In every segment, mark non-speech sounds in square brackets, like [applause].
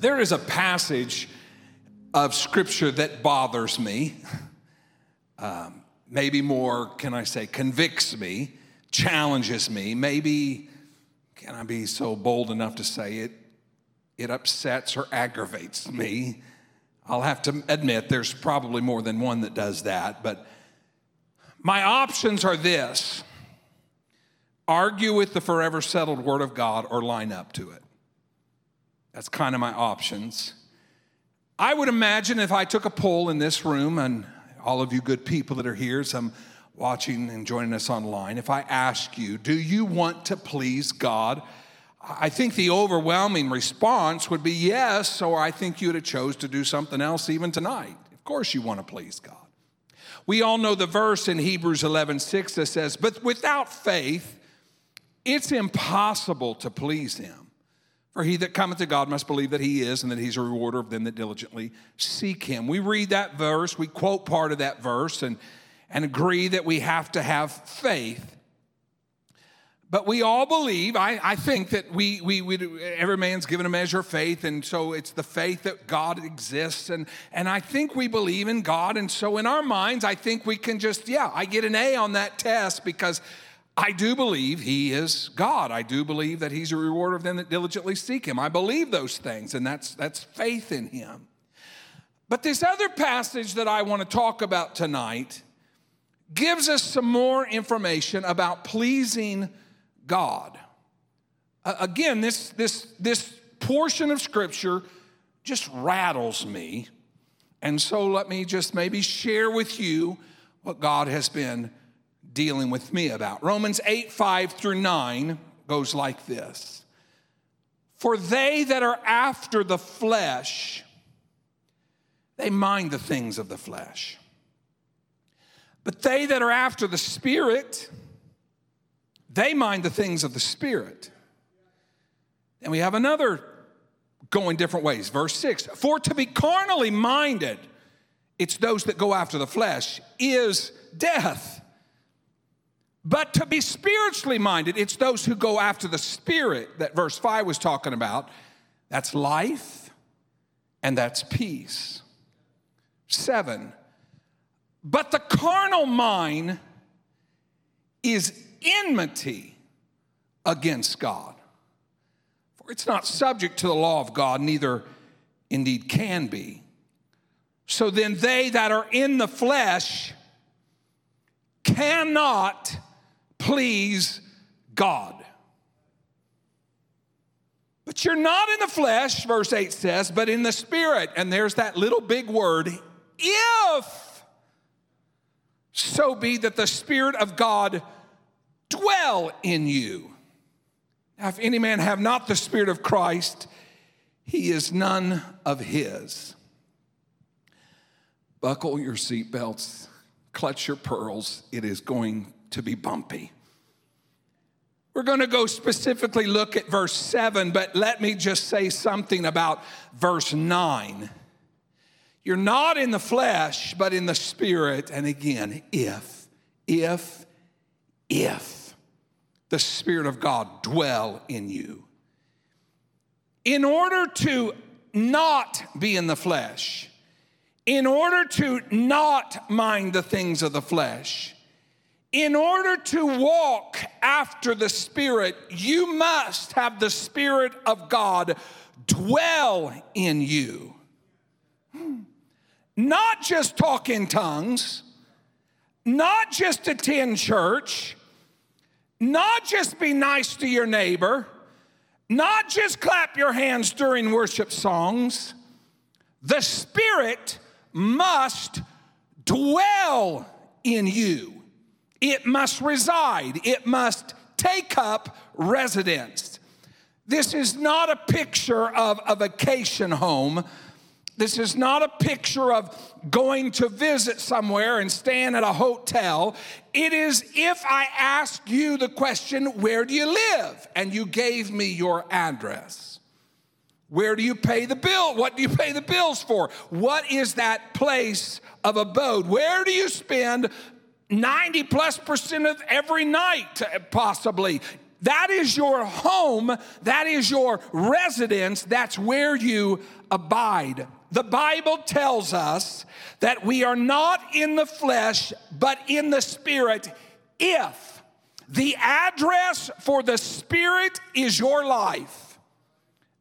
There is a passage of scripture that bothers me. [laughs] Um, maybe more, can I say, convicts me, challenges me. Maybe, can I be so bold enough to say it, it upsets or aggravates me. I'll have to admit there's probably more than one that does that, but my options are this argue with the forever settled Word of God or line up to it. That's kind of my options. I would imagine if I took a poll in this room, and all of you good people that are here, some watching and joining us online, if I ask you, do you want to please God? I think the overwhelming response would be yes, or I think you'd have chose to do something else even tonight. Of course you want to please God. We all know the verse in Hebrews 11, 6 that says, but without faith, it's impossible to please him. For he that cometh to God must believe that he is, and that he's a rewarder of them that diligently seek him. We read that verse, we quote part of that verse, and, and agree that we have to have faith. But we all believe, I, I think that we, we, we, every man's given a measure of faith, and so it's the faith that God exists. And, and I think we believe in God. And so in our minds, I think we can just, yeah, I get an A on that test because I do believe he is God. I do believe that he's a rewarder of them that diligently seek him. I believe those things, and that's, that's faith in him. But this other passage that I want to talk about tonight gives us some more information about pleasing God. Uh, again, this, this, this portion of scripture just rattles me. And so let me just maybe share with you what God has been dealing with me about. Romans 8, 5 through 9 goes like this For they that are after the flesh, they mind the things of the flesh. But they that are after the Spirit, they mind the things of the Spirit. And we have another going different ways. Verse 6 For to be carnally minded, it's those that go after the flesh, is death. But to be spiritually minded, it's those who go after the Spirit that verse 5 was talking about. That's life and that's peace. Seven, but the carnal mind is enmity against God. For it's not subject to the law of God, neither indeed can be. So then they that are in the flesh cannot please God. But you're not in the flesh, verse 8 says, but in the spirit. And there's that little big word, if so be that the Spirit of God dwell in you. Now, if any man have not the Spirit of Christ, he is none of his. Buckle your seatbelts, clutch your pearls. It is going to be bumpy. We're going to go specifically look at verse 7, but let me just say something about verse 9. You're not in the flesh, but in the spirit. And again, if, if, if the Spirit of God dwell in you. In order to not be in the flesh, in order to not mind the things of the flesh, in order to walk after the Spirit, you must have the Spirit of God dwell in you. Hmm. Not just talk in tongues, not just attend church, not just be nice to your neighbor, not just clap your hands during worship songs. The Spirit must dwell in you. It must reside, it must take up residence. This is not a picture of a vacation home. This is not a picture of going to visit somewhere and staying at a hotel. It is if I ask you the question, Where do you live? And you gave me your address. Where do you pay the bill? What do you pay the bills for? What is that place of abode? Where do you spend 90 plus percent of every night, possibly. That is your home. That is your residence. That's where you abide. The Bible tells us that we are not in the flesh, but in the spirit if the address for the spirit is your life.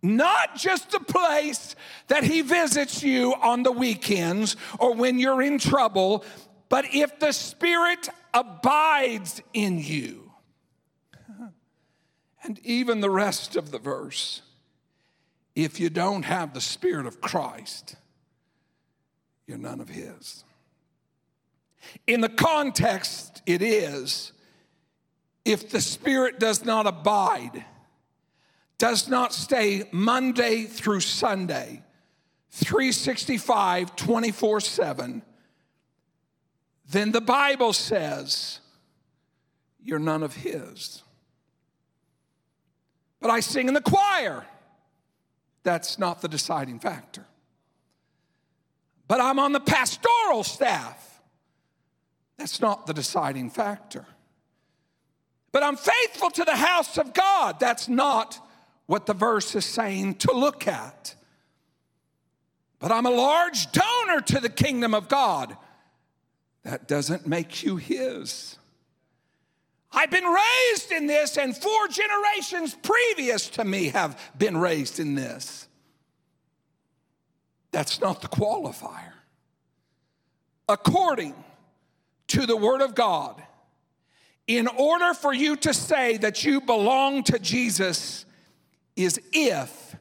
Not just a place that he visits you on the weekends or when you're in trouble, but if the spirit abides in you [laughs] and even the rest of the verse. If you don't have the Spirit of Christ, you're none of His. In the context, it is if the Spirit does not abide, does not stay Monday through Sunday, 365, 24 7, then the Bible says you're none of His but I sing in the choir. That's not the deciding factor. But I'm on the pastoral staff. That's not the deciding factor. But I'm faithful to the house of God. That's not what the verse is saying to look at. But I'm a large donor to the kingdom of God. That doesn't make you His. I've been raised in this, and four generations previous to me have been raised in this. That's not the qualifier. According to the Word of God, in order for you to say that you belong to Jesus, is if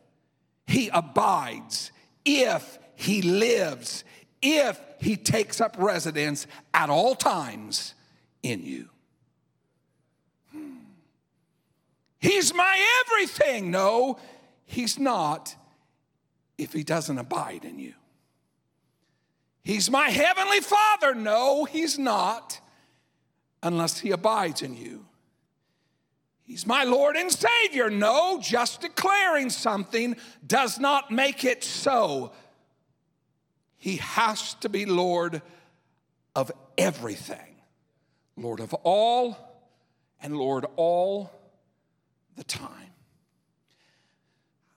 He abides, if He lives, if He takes up residence at all times in you. Hmm. He's my everything. No, he's not if he doesn't abide in you. He's my heavenly father. No, he's not unless he abides in you. He's my Lord and Savior. No, just declaring something does not make it so. He has to be Lord of everything, Lord of all, and Lord all the time.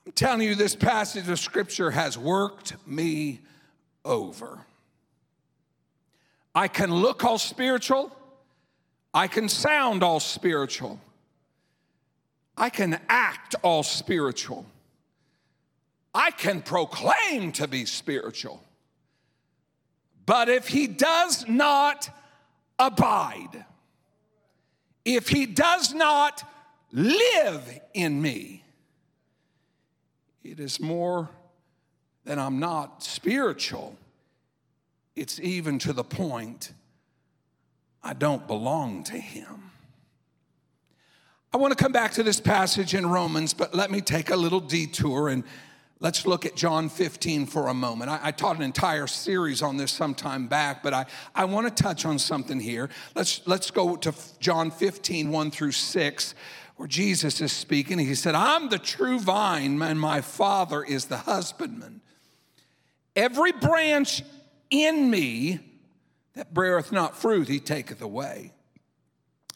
I'm telling you, this passage of scripture has worked me over. I can look all spiritual, I can sound all spiritual, I can act all spiritual, I can proclaim to be spiritual. But if he does not abide, if he does not live in me. It is more than I'm not spiritual, it's even to the point I don't belong to Him. I want to come back to this passage in Romans, but let me take a little detour and let's look at John 15 for a moment. I, I, taught an entire series on this some time back, but I, I want to touch on something here. Let's, let's go to John 15, 1 through 6 where Jesus is speaking. He said, I'm the true vine, and my Father is the husbandman. Every branch in me that beareth not fruit, he taketh away.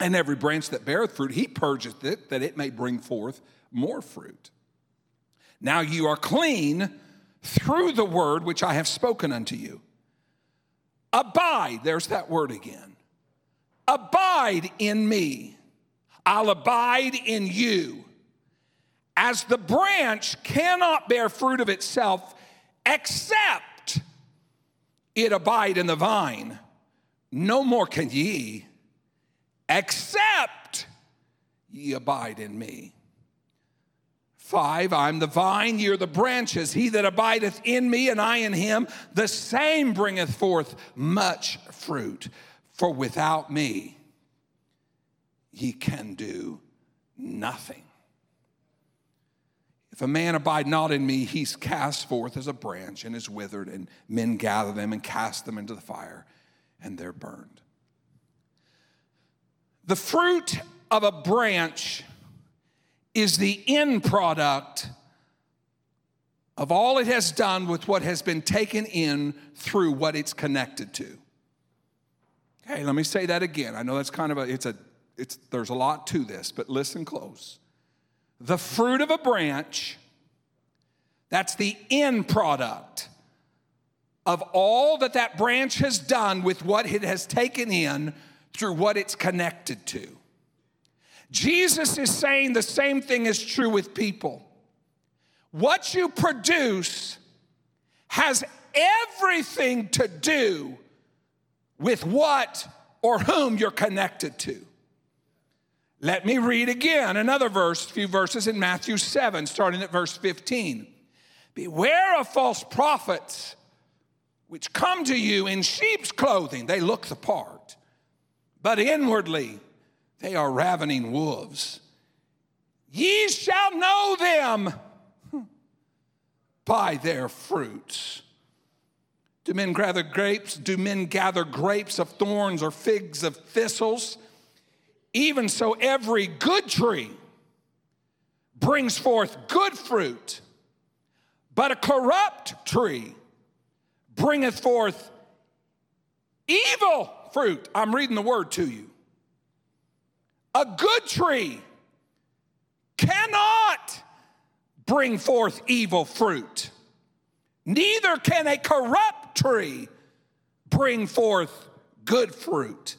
And every branch that beareth fruit, he purgeth it, that it may bring forth more fruit. Now you are clean through the word which I have spoken unto you. Abide, there's that word again. Abide in me I'll abide in you. As the branch cannot bear fruit of itself except it abide in the vine, no more can ye, except ye abide in me. Five, I'm the vine, ye are the branches. He that abideth in me and I in him, the same bringeth forth much fruit. For without me, ye can do nothing. If a man abide not in me, he's cast forth as a branch and is withered, and men gather them and cast them into the fire, and they're burned. The fruit of a branch is the end product of all it has done with what has been taken in through what it's connected to. Okay, let me say that again. I know that's kind of a it's a it's, there's a lot to this, but listen close. The fruit of a branch, that's the end product of all that that branch has done with what it has taken in through what it's connected to. Jesus is saying the same thing is true with people. What you produce has everything to do with what or whom you're connected to. Let me read again another verse, a few verses in Matthew 7, starting at verse 15. Beware of false prophets which come to you in sheep's clothing. They look the part, but inwardly they are ravening wolves. Ye shall know them by their fruits. Do men gather grapes? Do men gather grapes of thorns or figs of thistles? Even so, every good tree brings forth good fruit, but a corrupt tree bringeth forth evil fruit. I'm reading the word to you. A good tree cannot bring forth evil fruit. Neither can a corrupt tree bring forth good fruit.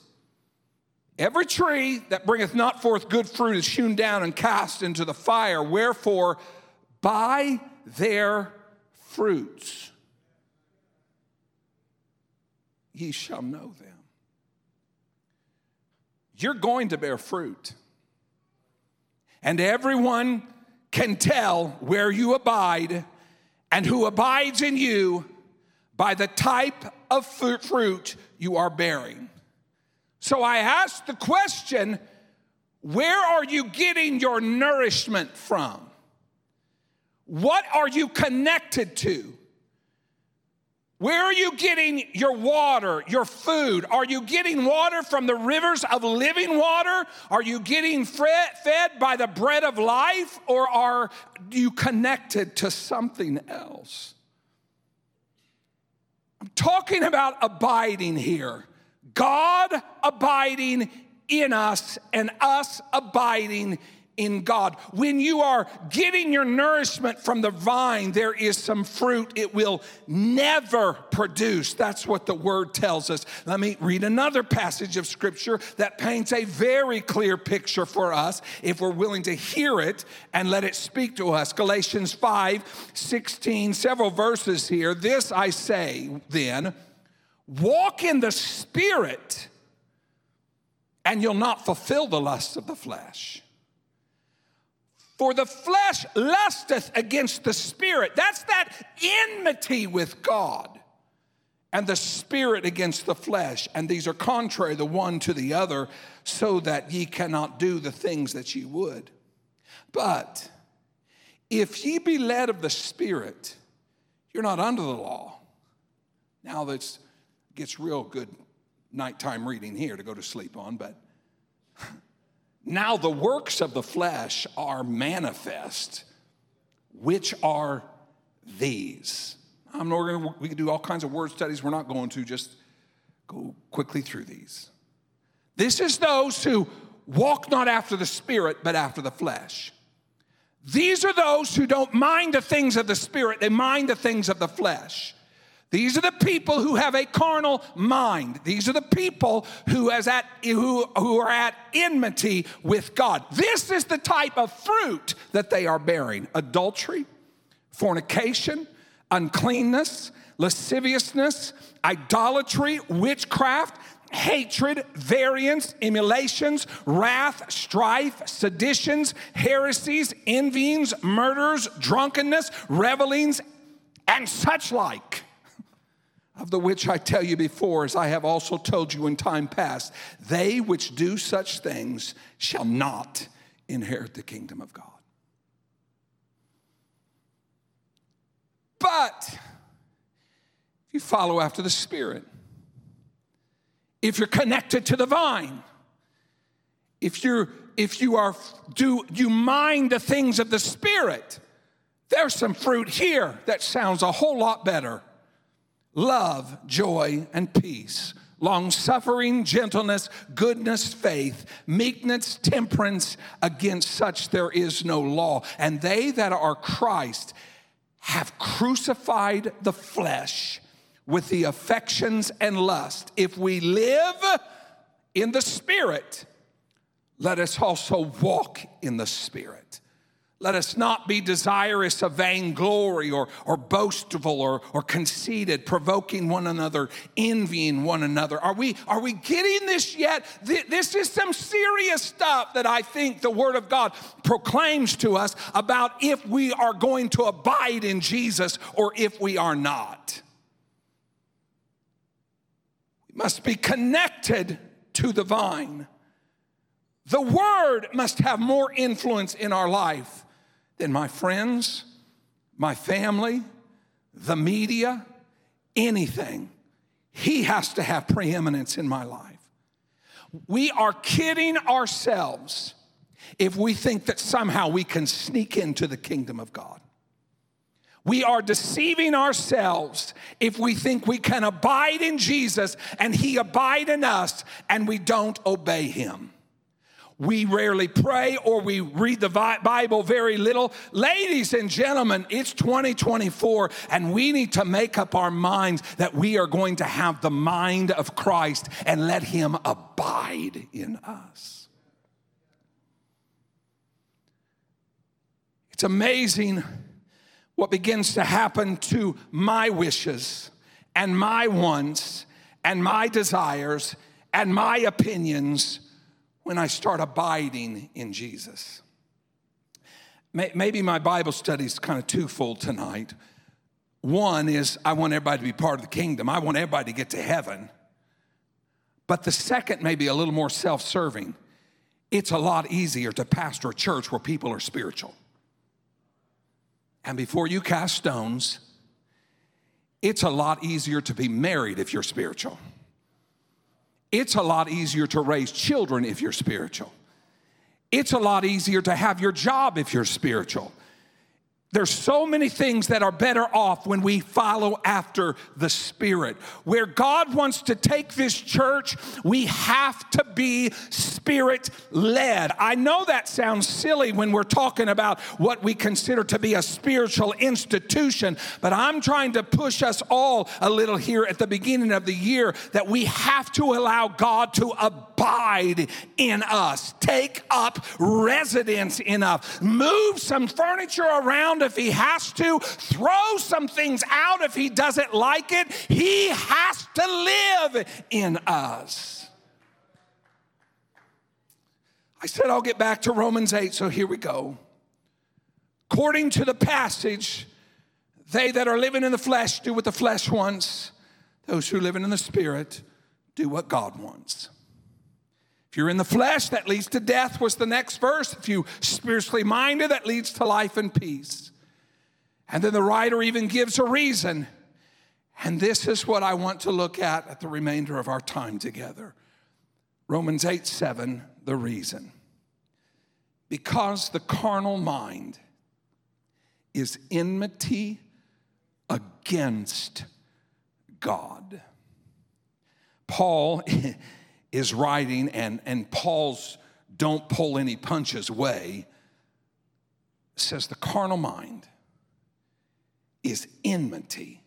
Every tree that bringeth not forth good fruit is hewn down and cast into the fire. Wherefore, by their fruits ye shall know them. You're going to bear fruit. And everyone can tell where you abide and who abides in you by the type of fruit you are bearing. So I ask the question where are you getting your nourishment from? What are you connected to? Where are you getting your water, your food? Are you getting water from the rivers of living water? Are you getting fed by the bread of life? Or are you connected to something else? I'm talking about abiding here. God abiding in us and us abiding in God. When you are getting your nourishment from the vine, there is some fruit it will never produce. That's what the word tells us. Let me read another passage of scripture that paints a very clear picture for us if we're willing to hear it and let it speak to us. Galatians 5 16, several verses here. This I say then walk in the spirit, and you'll not fulfill the lusts of the flesh. For the flesh lusteth against the spirit. That's that enmity with God. And the spirit against the flesh. And these are contrary the one to the other, so that ye cannot do the things that ye would. But if ye be led of the spirit, you're not under the law. Now that gets real good nighttime reading here to go to sleep on, but [laughs] now the works of the flesh are manifest, which are these. I'm not gonna, we can do all kinds of word studies. We're not going to just go quickly through these. This is those who walk not after the spirit, but after the flesh. These are those who don't mind the things of the spirit, they mind the things of the flesh. These are the people who have a carnal mind. These are the people who, at, who, who are at enmity with God. This is the type of fruit that they are bearing adultery, fornication, uncleanness, lasciviousness, idolatry, witchcraft, hatred, variance, emulations, wrath, strife, seditions, heresies, envyings, murders, drunkenness, revelings, and such like of the which I tell you before, as I have also told you in time past, they which do such things shall not inherit the kingdom of God. But if you follow after the Spirit, if you're connected to the vine, if you're if you are do you mind the things of the Spirit, there's some fruit here that sounds a whole lot better love, joy, and peace, long suffering, gentleness, goodness, faith, meekness, temperance. Against such there is no law. And they that are Christ have crucified the flesh with the affections and lust. If we live in the Spirit, let us also walk in the Spirit. Let us not be desirous of vainglory or, or boastful or, or conceited, provoking one another, envying one another. Are we, are we getting this yet? This is some serious stuff that I think the Word of God proclaims to us about if we are going to abide in Jesus or if we are not. We must be connected to the vine. The Word must have more influence in our life than my friends, my family, the media, anything. He has to have preeminence in my life. We are kidding ourselves if we think that somehow we can sneak into the kingdom of God. We are deceiving ourselves if we think we can abide in Jesus and He abide in us and we don't obey Him we rarely pray or we read the Bible very little. Ladies and gentlemen, it's 2024 and we need to make up our minds that we are going to have the mind of Christ and let Him abide in us. It's amazing what begins to happen to my wishes and my wants and my desires and my opinions when I start abiding in Jesus. Maybe my Bible study is kind of twofold tonight. One is I want everybody to be part of the kingdom, I want everybody to get to heaven. But the second may be a little more self serving. It's a lot easier to pastor a church where people are spiritual. And before you cast stones, it's a lot easier to be married if you're spiritual. It's a lot easier to raise children if you're spiritual. It's a lot easier to have your job if you're spiritual. There's so many things that are better off when we follow after the Spirit. Where God wants to take this church, we have to be Spirit led. I know that sounds silly when we're talking about what we consider to be a spiritual institution, but I'm trying to push us all a little here at the beginning of the year that we have to allow God to abide in us, take up residence in us, move some furniture around if he has to, throw some things out if he doesn't like it. He has to live in us. I said I'll get back to Romans 8, so here we go. According to the passage, they that are living in the flesh do what the flesh wants, those who live in the spirit do what God wants. If you're in the flesh, that leads to death, was the next verse. If you spiritually minded, that leads to life and peace. And then the writer even gives a reason. And this is what I want to look at at the remainder of our time together. Romans 8 7, the reason. Because the carnal mind is enmity against God. Paul [laughs] is writing, and, and Paul's don't pull any punches way says the carnal mind is enmity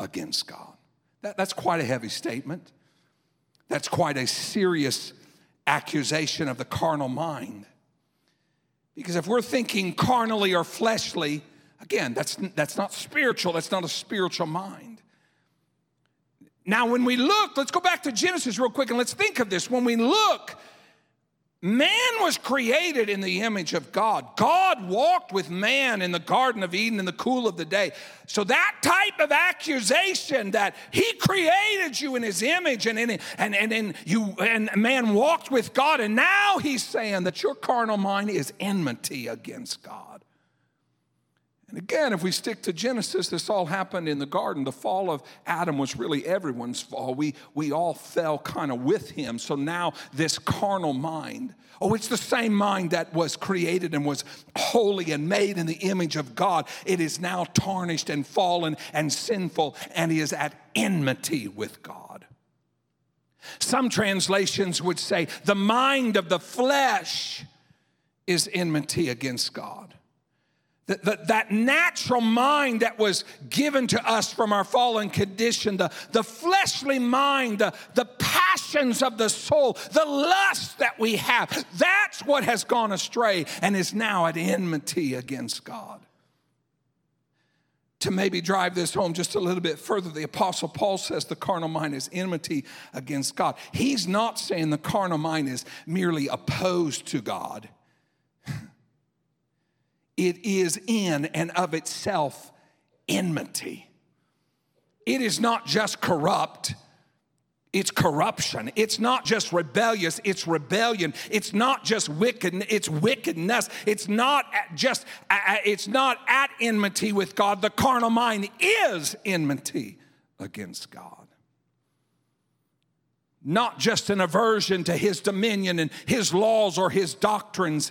against God. That, that's quite a heavy statement. That's quite a serious accusation of the carnal mind. Because if we're thinking carnally or fleshly, again, that's, that's not spiritual, that's not a spiritual mind. Now, when we look, let's go back to Genesis real quick and let's think of this. When we look Man was created in the image of God. God walked with man in the Garden of Eden in the cool of the day. So that type of accusation that he created you in his image and in and, and, and you and man walked with God, and now he's saying that your carnal mind is enmity against God. And again, if we stick to Genesis, this all happened in the garden. The fall of Adam was really everyone's fall. We, we all fell kind of with him. So now, this carnal mind, oh, it's the same mind that was created and was holy and made in the image of God. It is now tarnished and fallen and sinful, and he is at enmity with God. Some translations would say the mind of the flesh is enmity against God. That, that, that, natural mind that was given to us from our fallen condition, the, the fleshly mind, the, the passions of the soul, the lust that we have, that's what has gone astray and is now at enmity against God. To maybe drive this home just a little bit further, the Apostle Paul says the carnal mind is enmity against God. He's not saying the carnal mind is merely opposed to God it is in and of itself enmity. It is not just corrupt, it's corruption. It's not just rebellious, it's rebellion. It's not just wicked, it's wickedness. It's not just it's not at enmity with God. The carnal mind is enmity against God. Not just an aversion to his dominion and his laws or his doctrines,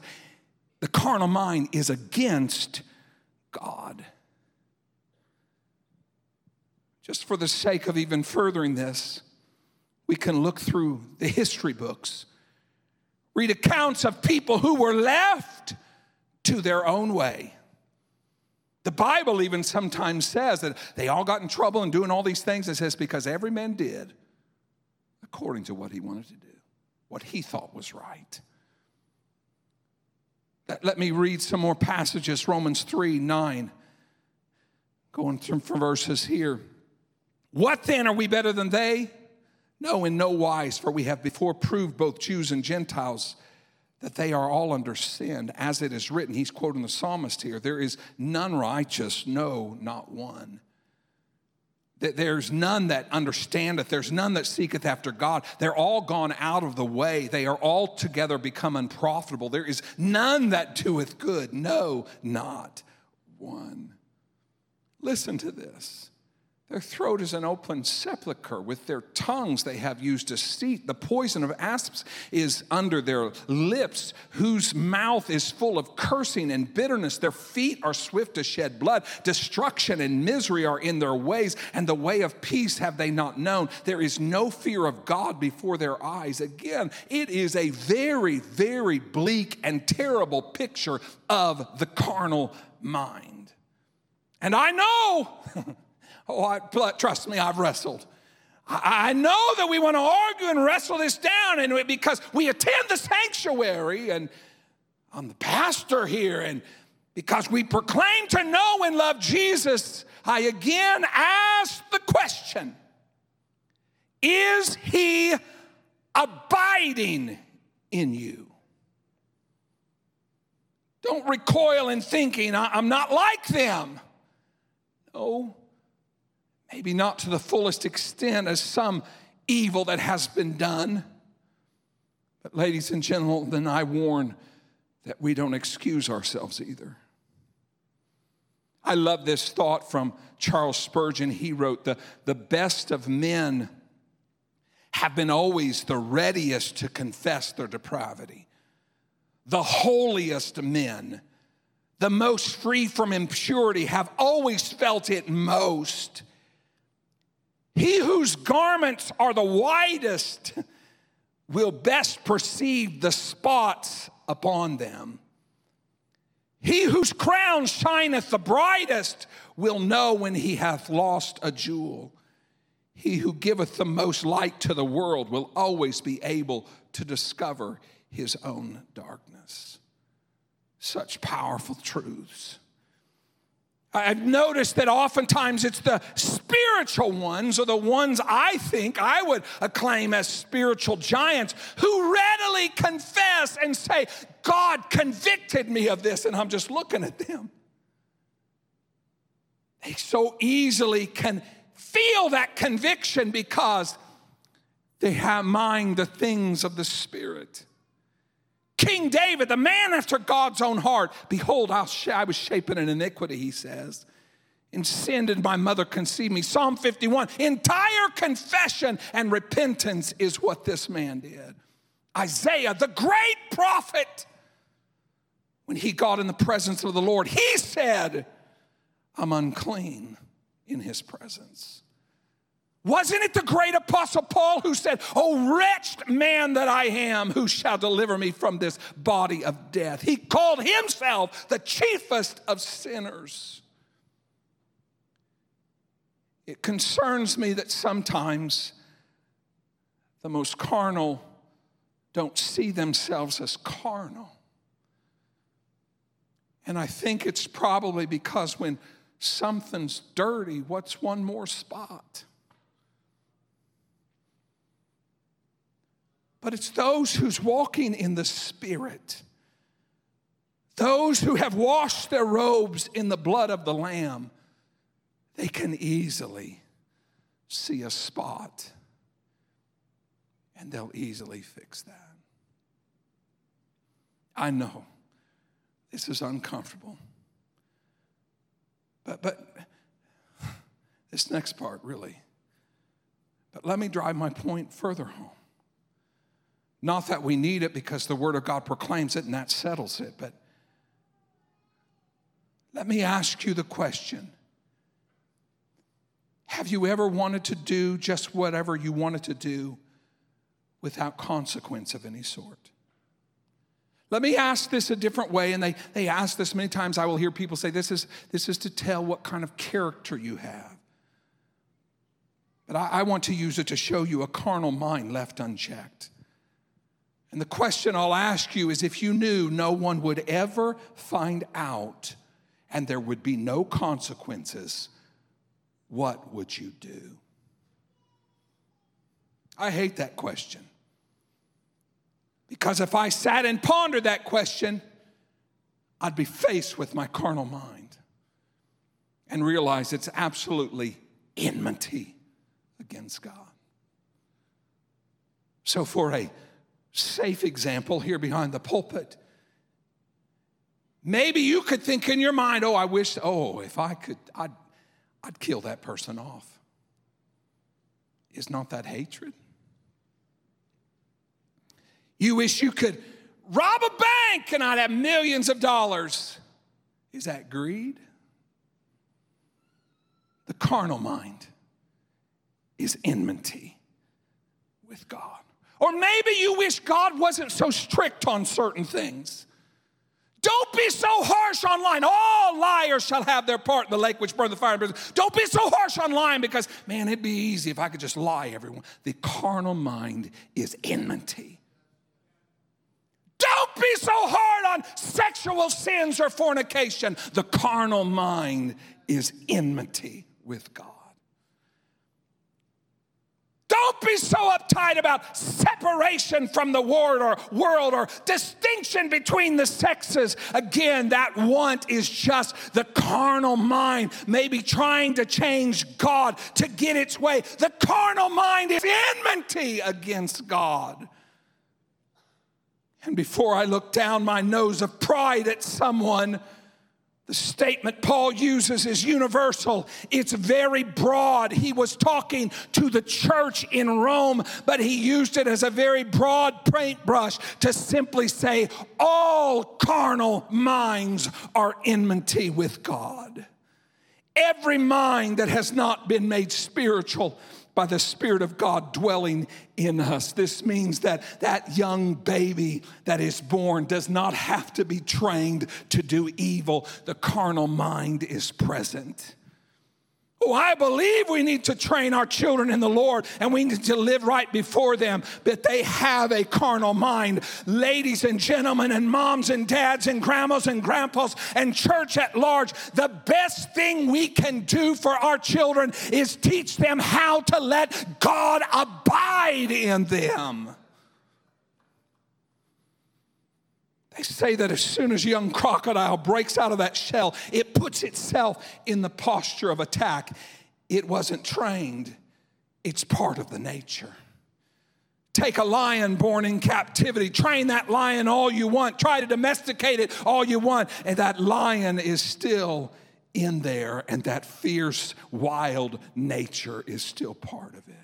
the carnal mind is against God. Just for the sake of even furthering this, we can look through the history books, read accounts of people who were left to their own way. The Bible even sometimes says that they all got in trouble and doing all these things. It says, because every man did according to what he wanted to do, what he thought was right. Let me read some more passages Romans 3 9. Going through verses here. What then are we better than they? No, in no wise, for we have before proved both Jews and Gentiles that they are all under sin. As it is written, he's quoting the psalmist here there is none righteous, no, not one that there's none that understandeth, there's none that seeketh after God. They're all gone out of the way. They are all together become unprofitable. There is none that doeth good, no, not one. Listen to this. Their throat is an open sepulchre. With their tongues they have used deceit. The poison of asps is under their lips, whose mouth is full of cursing and bitterness. Their feet are swift to shed blood. Destruction and misery are in their ways, and the way of peace have they not known. There is no fear of God before their eyes. Again, it is a very, very bleak and terrible picture of the carnal mind. And I know. [laughs] Oh, I, trust me, I've wrestled. I, know that we want to argue and wrestle this down, and because we attend the sanctuary, and I'm the pastor here, and because we proclaim to know and love Jesus, I again ask the question Is he abiding in you? Don't recoil in thinking, I'm not like them. No, maybe not to the fullest extent as some evil that has been done. But, ladies and gentlemen, then I warn that we don't excuse ourselves either. I love this thought from Charles Spurgeon. He wrote, The, the best of men have been always the readiest to confess their depravity. The holiest men, the most free from impurity, have always felt it most. He whose garments are the widest will best perceive the spots upon them. He whose crown shineth the brightest will know when he hath lost a jewel. He who giveth the most light to the world will always be able to discover his own darkness. Such powerful truths. I've noticed that oftentimes it's the spiritual ones, or the ones I think I would acclaim as spiritual giants, who readily confess and say, God convicted me of this, and I'm just looking at them. They so easily can feel that conviction because they have mind the things of the Spirit. King David, the man after God's own heart, behold, I was shapen in iniquity, he says. In sin did my mother conceive me. Psalm 51, entire confession and repentance is what this man did. Isaiah, the great prophet, when he got in the presence of the Lord, he said, I'm unclean in his presence. Wasn't it the great apostle Paul who said, Oh, wretched man that I am, who shall deliver me from this body of death? He called himself the chiefest of sinners. It concerns me that sometimes the most carnal don't see themselves as carnal. And I think it's probably because when something's dirty, what's one more spot? But it's those who's walking in the Spirit, those who have washed their robes in the blood of the Lamb, they can easily see a spot and they'll easily fix that. I know this is uncomfortable. But, but this next part really. But let me drive my point further home. Not that we need it because the Word of God proclaims it and that settles it, but let me ask you the question Have you ever wanted to do just whatever you wanted to do without consequence of any sort? Let me ask this a different way, and they, they ask this many times. I will hear people say, this is, this is to tell what kind of character you have. But I, I want to use it to show you a carnal mind left unchecked. And the question I'll ask you is if you knew no one would ever find out and there would be no consequences, what would you do? I hate that question. Because if I sat and pondered that question, I'd be faced with my carnal mind and realize it's absolutely enmity against God. So, for a safe example here behind the pulpit. Maybe you could think in your mind, oh, I wish, oh, if I could, I'd, I'd kill that person off. Is not that hatred? You wish you could rob a bank and I'd have millions of dollars. Is that greed? The carnal mind is enmity with God. Or maybe you wish God wasn't so strict on certain things. Don't be so harsh online. All liars shall have their part in the lake which burn the fire. Don't be so harsh online because, man, it'd be easy if I could just lie everyone. The carnal mind is enmity. Don't be so hard on sexual sins or fornication. The carnal mind is enmity with God. Don't be so uptight about separation from the world or world or distinction between the sexes. Again, that want is just the carnal mind, maybe trying to change God to get its way. The carnal mind is enmity against God. And before I look down my nose of pride at someone, the statement Paul uses is universal. It's very broad. He was talking to the church in Rome, but he used it as a very broad paintbrush to simply say, All carnal minds are enmity with God. Every mind that has not been made spiritual by the Spirit of God dwelling in us. This means that that young baby that is born does not have to be trained to do evil, the carnal mind is present. Oh, I believe we need to train our children in the Lord and we need to live right before them, but they have a carnal mind. Ladies and gentlemen, and moms and dads, and grandmas and grandpas, and church at large, the best thing we can do for our children is teach them how to let God abide in them. They say that as soon as a young crocodile breaks out of that shell, it puts itself in the posture of attack. It wasn't trained, it's part of the nature. Take a lion born in captivity, train that lion all you want, try to domesticate it all you want, and that lion is still in there, and that fierce, wild nature is still part of it.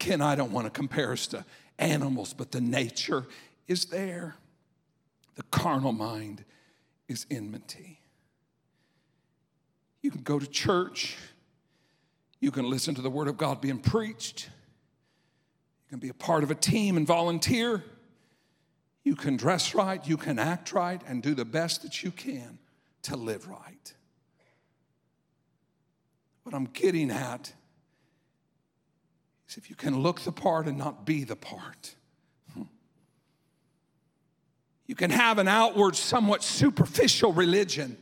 Again, I don't want to compare us to animals, but the nature is there. The carnal mind is enmity. You can go to church. You can listen to the Word of God being preached. You can be a part of a team and volunteer. You can dress right, you can act right, and do the best that you can to live right. What I'm getting at is if you can look the part and not be the part. You can have an outward, somewhat superficial religion.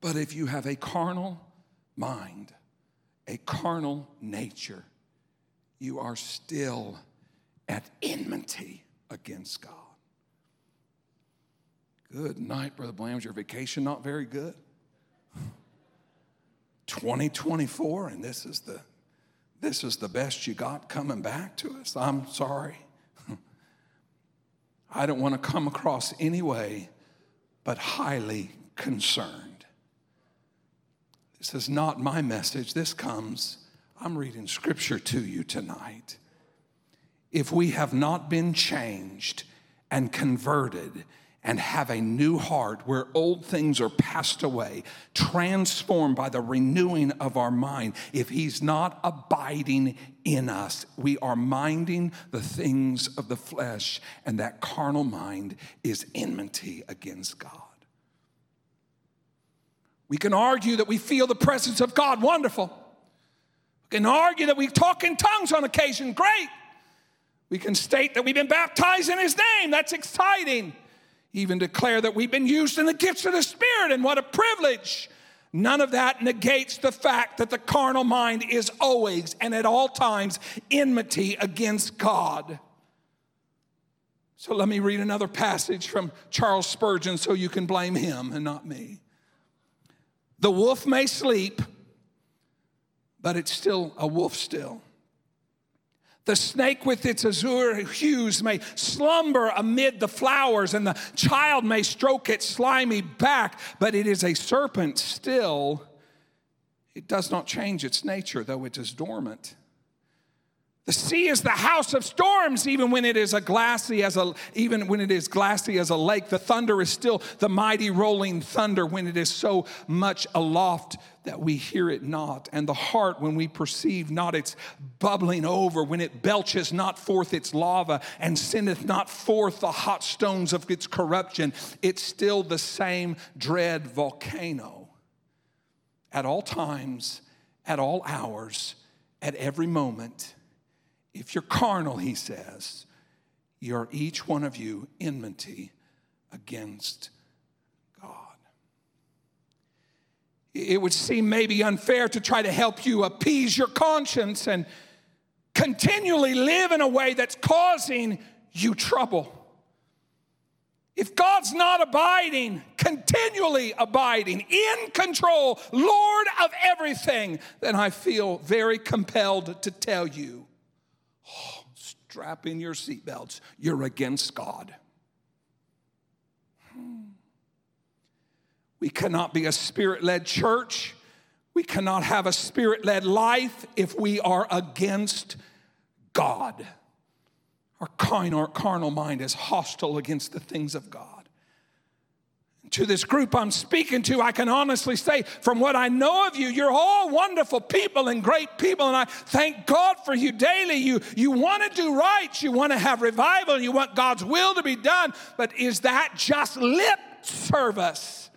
But if you have a carnal mind, a carnal nature, you are still at enmity against God. Good night, Brother Bland. Your vacation not very good? 2024, and this is the this is the best you got coming back to us. I'm sorry. I don't want to come across any way but highly concerned. This is not my message. This comes, I'm reading scripture to you tonight. If we have not been changed and converted and have a new heart where old things are passed away, transformed by the renewing of our mind. If He's not abiding in us, we are minding the things of the flesh, and that carnal mind is enmity against God. We can argue that we feel the presence of God, wonderful. We can argue that we talk in tongues on occasion, great. We can state that we've been baptized in His name, that's exciting even declare that we've been used in the gifts of the Spirit, and what a privilege. None of that negates the fact that the carnal mind is always and at all times enmity against God. So let me read another passage from Charles Spurgeon so you can blame him and not me. The wolf may sleep, but it's still a wolf still. The snake with its azure hues may slumber amid the flowers, and the child may stroke its slimy back, but it is a serpent still. It does not change its nature, though it is dormant. The sea is the house of storms, even when it is a glassy as a even when it is glassy as a lake. The thunder is still the mighty rolling thunder when it is so much aloft that we hear it not. And the heart, when we perceive not its bubbling over, when it belches not forth its lava and sendeth not forth the hot stones of its corruption, it's still the same dread volcano. At all times, at all hours, at every moment if you're carnal, he says, you're each one of you enmity against God. It would seem maybe unfair to try to help you appease your conscience and continually live in a way that's causing you trouble. If God's not abiding, continually abiding, in control, Lord of everything, then I feel very compelled to tell you strap in your seatbelts. You're against God. We cannot be a spirit led church. We cannot have a spirit led life if we are against God. Our carnal mind is hostile against the things of God to this group I'm speaking to, I can honestly say, from what I know of you, you're all wonderful people and great people, and I thank God for you daily. You, you want to do right, you want to have revival, you want God's will to be done, but is that just lip service?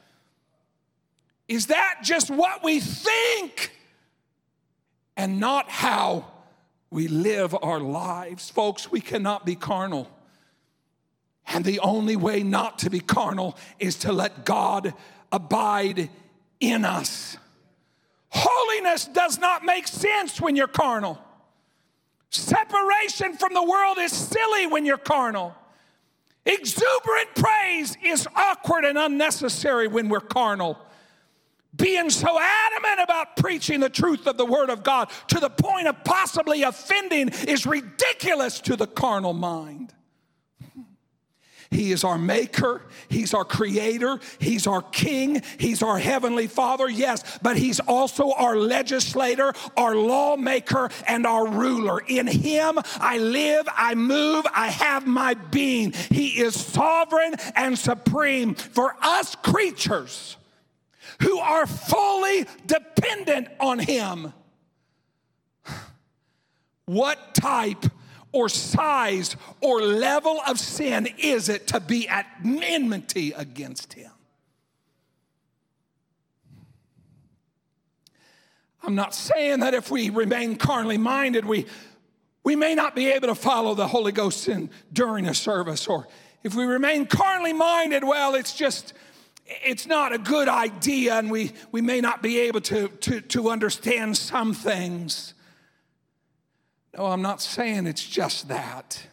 Is that just what we think and not how we live our lives? Folks, we cannot be carnal. And the only way not to be carnal is to let God abide in us. Holiness does not make sense when you're carnal. Separation from the world is silly when you're carnal. Exuberant praise is awkward and unnecessary when we're carnal. Being so adamant about preaching the truth of the Word of God to the point of possibly offending is ridiculous to the carnal mind. He is our maker, He's our creator, He's our king, He's our heavenly father, yes, but He's also our legislator, our lawmaker, and our ruler. In Him I live, I move, I have my being. He is sovereign and supreme. For us creatures, who are fully dependent on Him. [sighs] What type or size or level of sin is it to be at enmity against Him? I'm not saying that if we remain carnally minded, we, we may not be able to follow the Holy Ghost in, during a service. Or if we remain carnally minded, well, it's just, it's not a good idea and we, we may not be able to, to, to understand some things. No, I'm not saying it's just that.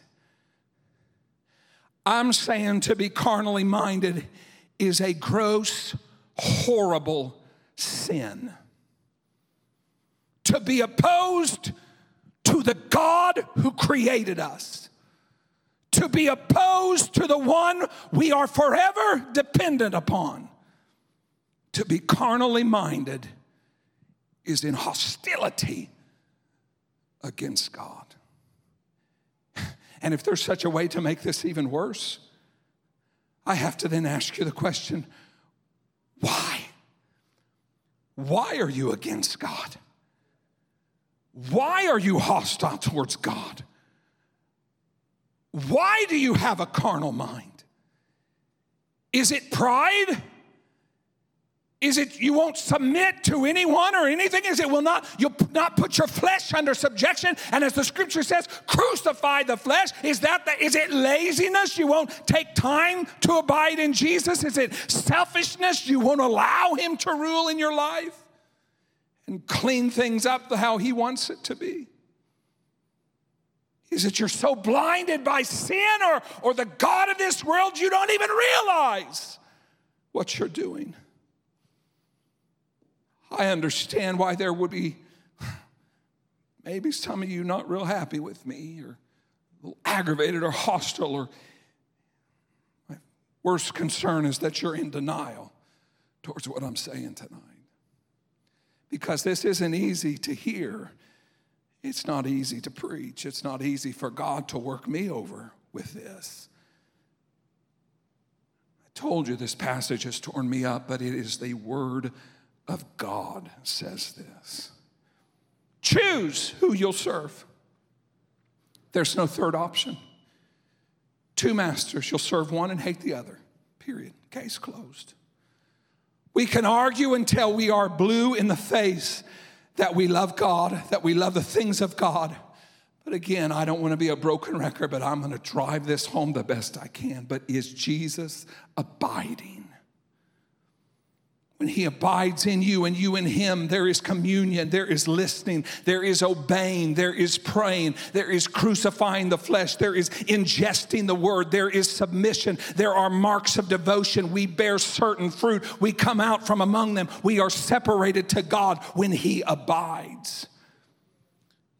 I'm saying to be carnally minded is a gross, horrible sin to be opposed to the God who created us, to be opposed to the one we are forever dependent upon. To be carnally minded is in hostility against God. And if there's such a way to make this even worse, I have to then ask you the question why? Why are you against God? Why are you hostile towards God? Why do you have a carnal mind? Is it pride? Is it you won't submit to anyone or anything? Is it will not you'll not put your flesh under subjection? And as the scripture says, crucify the flesh. Is that the, is it laziness? You won't take time to abide in Jesus? Is it selfishness? You won't allow him to rule in your life? and clean things up how He wants it to be? Is it you're so blinded by sin or, or the God of this world you don't even realize what you're doing? I understand why there would be [sighs] maybe some of you not real happy with me or aggravated or hostile or my worst concern is that you're in denial towards what I'm saying tonight because this isn't easy to hear. It's not easy to preach. It's not easy for God to work me over with this. I told you this passage has torn me up, but it is the word of God says this. Choose who you'll serve. There's no third option. Two masters, you'll serve one and hate the other. Period. Case closed. We can argue until we are blue in the face that we love God, that we love the things of God. But again, I don't want to be a broken record, but I'm going to drive this home the best I can. But is Jesus abiding? When he abides in you and you in him, there is communion, there is listening, there is obeying, there is praying, there is crucifying the flesh, there is ingesting the word, there is submission, there are marks of devotion. We bear certain fruit, we come out from among them, we are separated to God when he abides.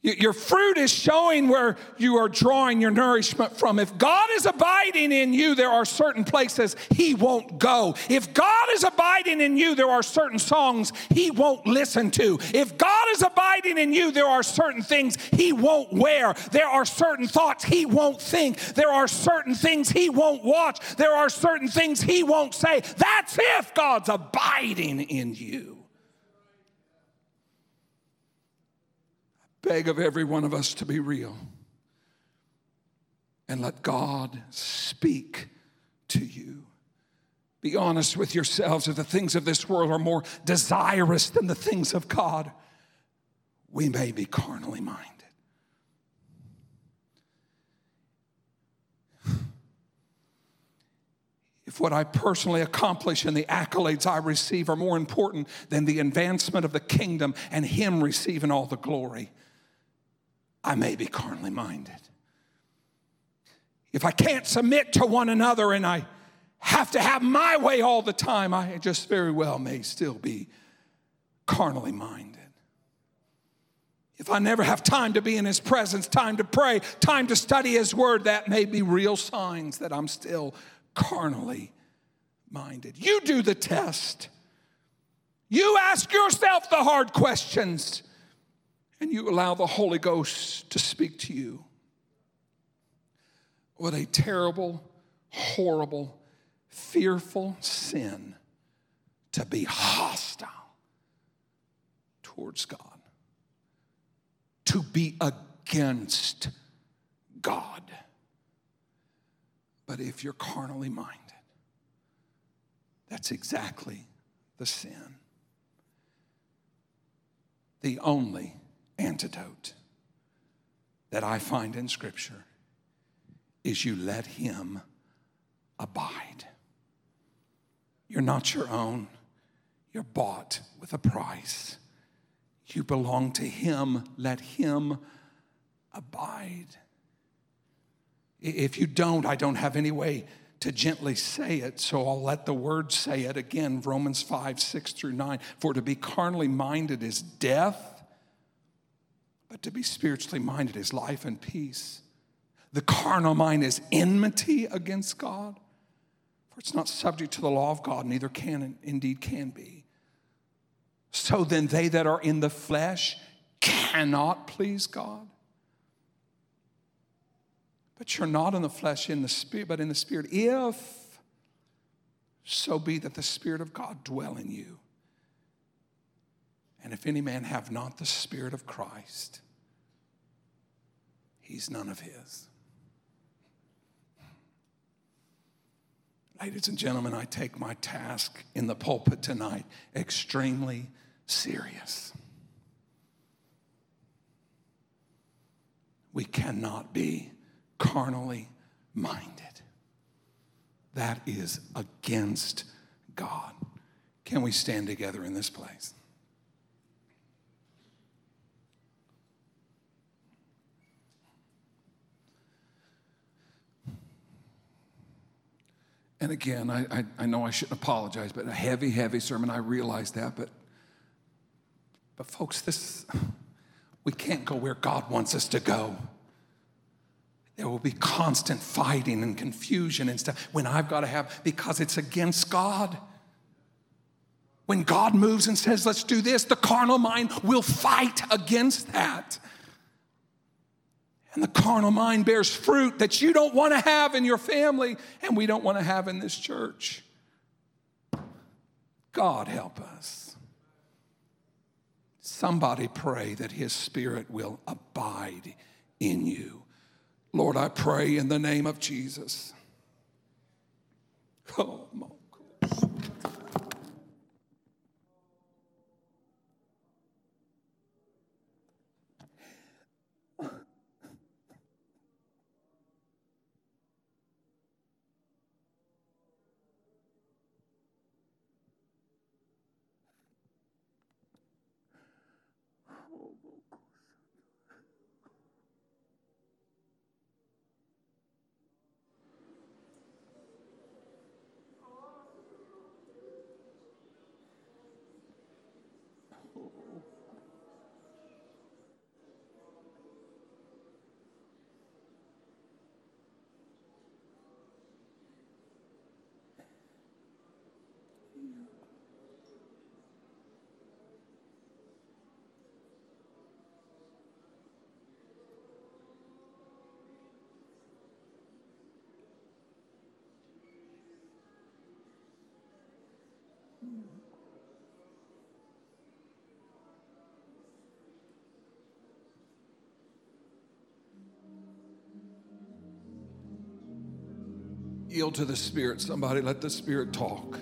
Your fruit is showing where you are drawing your nourishment from. If God is abiding in you, there are certain places He won't go. If God is abiding in you, there are certain songs He won't listen to. If God is abiding in you, there are certain things He won't wear. There are certain thoughts He won't think. There are certain things He won't watch. There are certain things He won't say. That's if God's abiding in you. Beg of every one of us to be real and let God speak to you. Be honest with yourselves. If the things of this world are more desirous than the things of God, we may be carnally minded. If what I personally accomplish and the accolades I receive are more important than the advancement of the kingdom and Him receiving all the glory, I may be carnally minded. If I can't submit to one another and I have to have my way all the time, I just very well may still be carnally minded. If I never have time to be in His presence, time to pray, time to study His Word, that may be real signs that I'm still carnally minded. You do the test. You ask yourself the hard questions and you allow the Holy Ghost to speak to you. What a terrible, horrible, fearful sin to be hostile towards God, to be against God. But if you're carnally minded, that's exactly the sin. The only antidote that I find in Scripture is you let Him abide. You're not your own, you're bought with a price. You belong to Him, let Him abide. If you don't, I don't have any way to gently say it, so I'll let the word say it again Romans 5, 6 through 9. For to be carnally minded is death, but to be spiritually minded is life and peace. The carnal mind is enmity against God, for it's not subject to the law of God, neither can and indeed can be. So then, they that are in the flesh cannot please God. But you're not in the flesh, in the spirit, but in the spirit. If so be that the Spirit of God dwell in you. And if any man have not the Spirit of Christ, he's none of his. Ladies and gentlemen, I take my task in the pulpit tonight extremely serious. We cannot be carnally minded. That is against God. Can we stand together in this place? And again, I, I, I, know I shouldn't apologize, but a heavy, heavy sermon. I realize that. But, but folks, this, we can't go where God wants us to go. There will be constant fighting and confusion and stuff when I've got to have, because it's against God. When God moves and says, let's do this, the carnal mind will fight against that. And the carnal mind bears fruit that you don't want to have in your family and we don't want to have in this church. God help us. Somebody pray that His Spirit will abide in you. Lord, I pray in the name of Jesus. Oh, Yield to the Spirit. Somebody let the Spirit talk.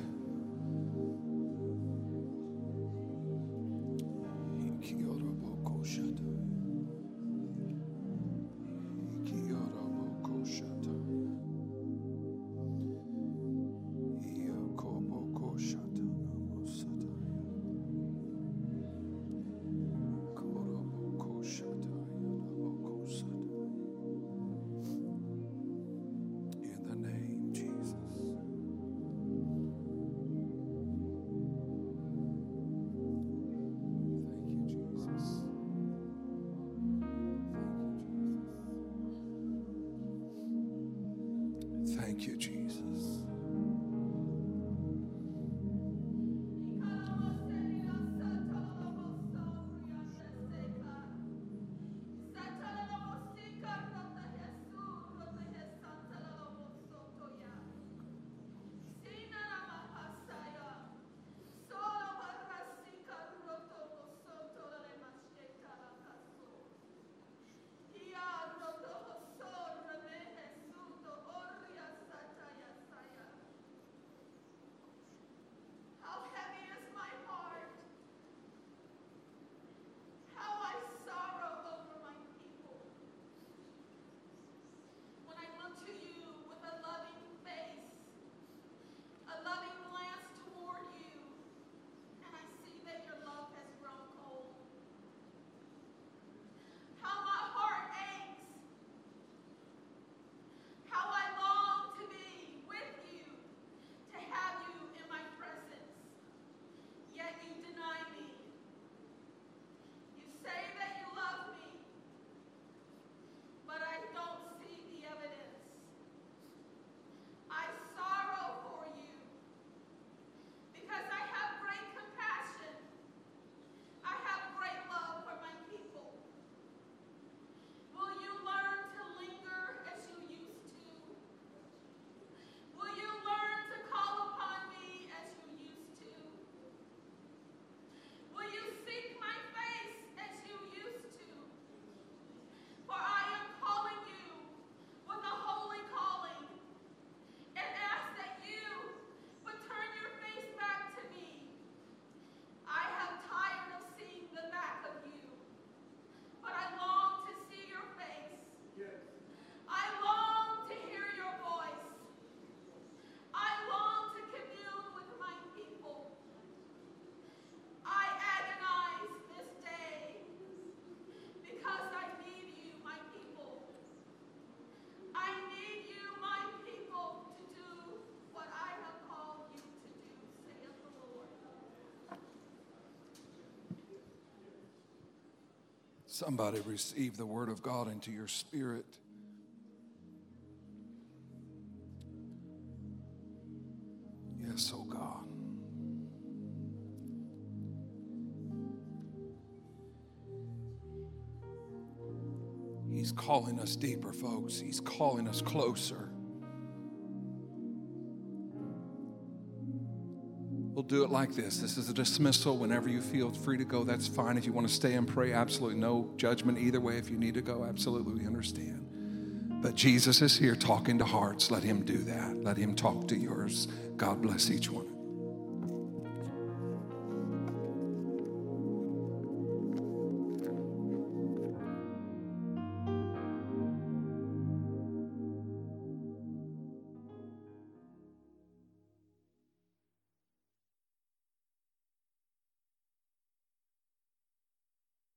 Somebody receive the word of God into your spirit. Yes, oh God. He's calling us deeper, folks. He's calling us closer. Do it like this. This is a dismissal. Whenever you feel free to go, that's fine. If you want to stay and pray, absolutely no judgment either way. If you need to go, absolutely, we understand. But Jesus is here talking to hearts. Let him do that. Let him talk to yours. God bless each one.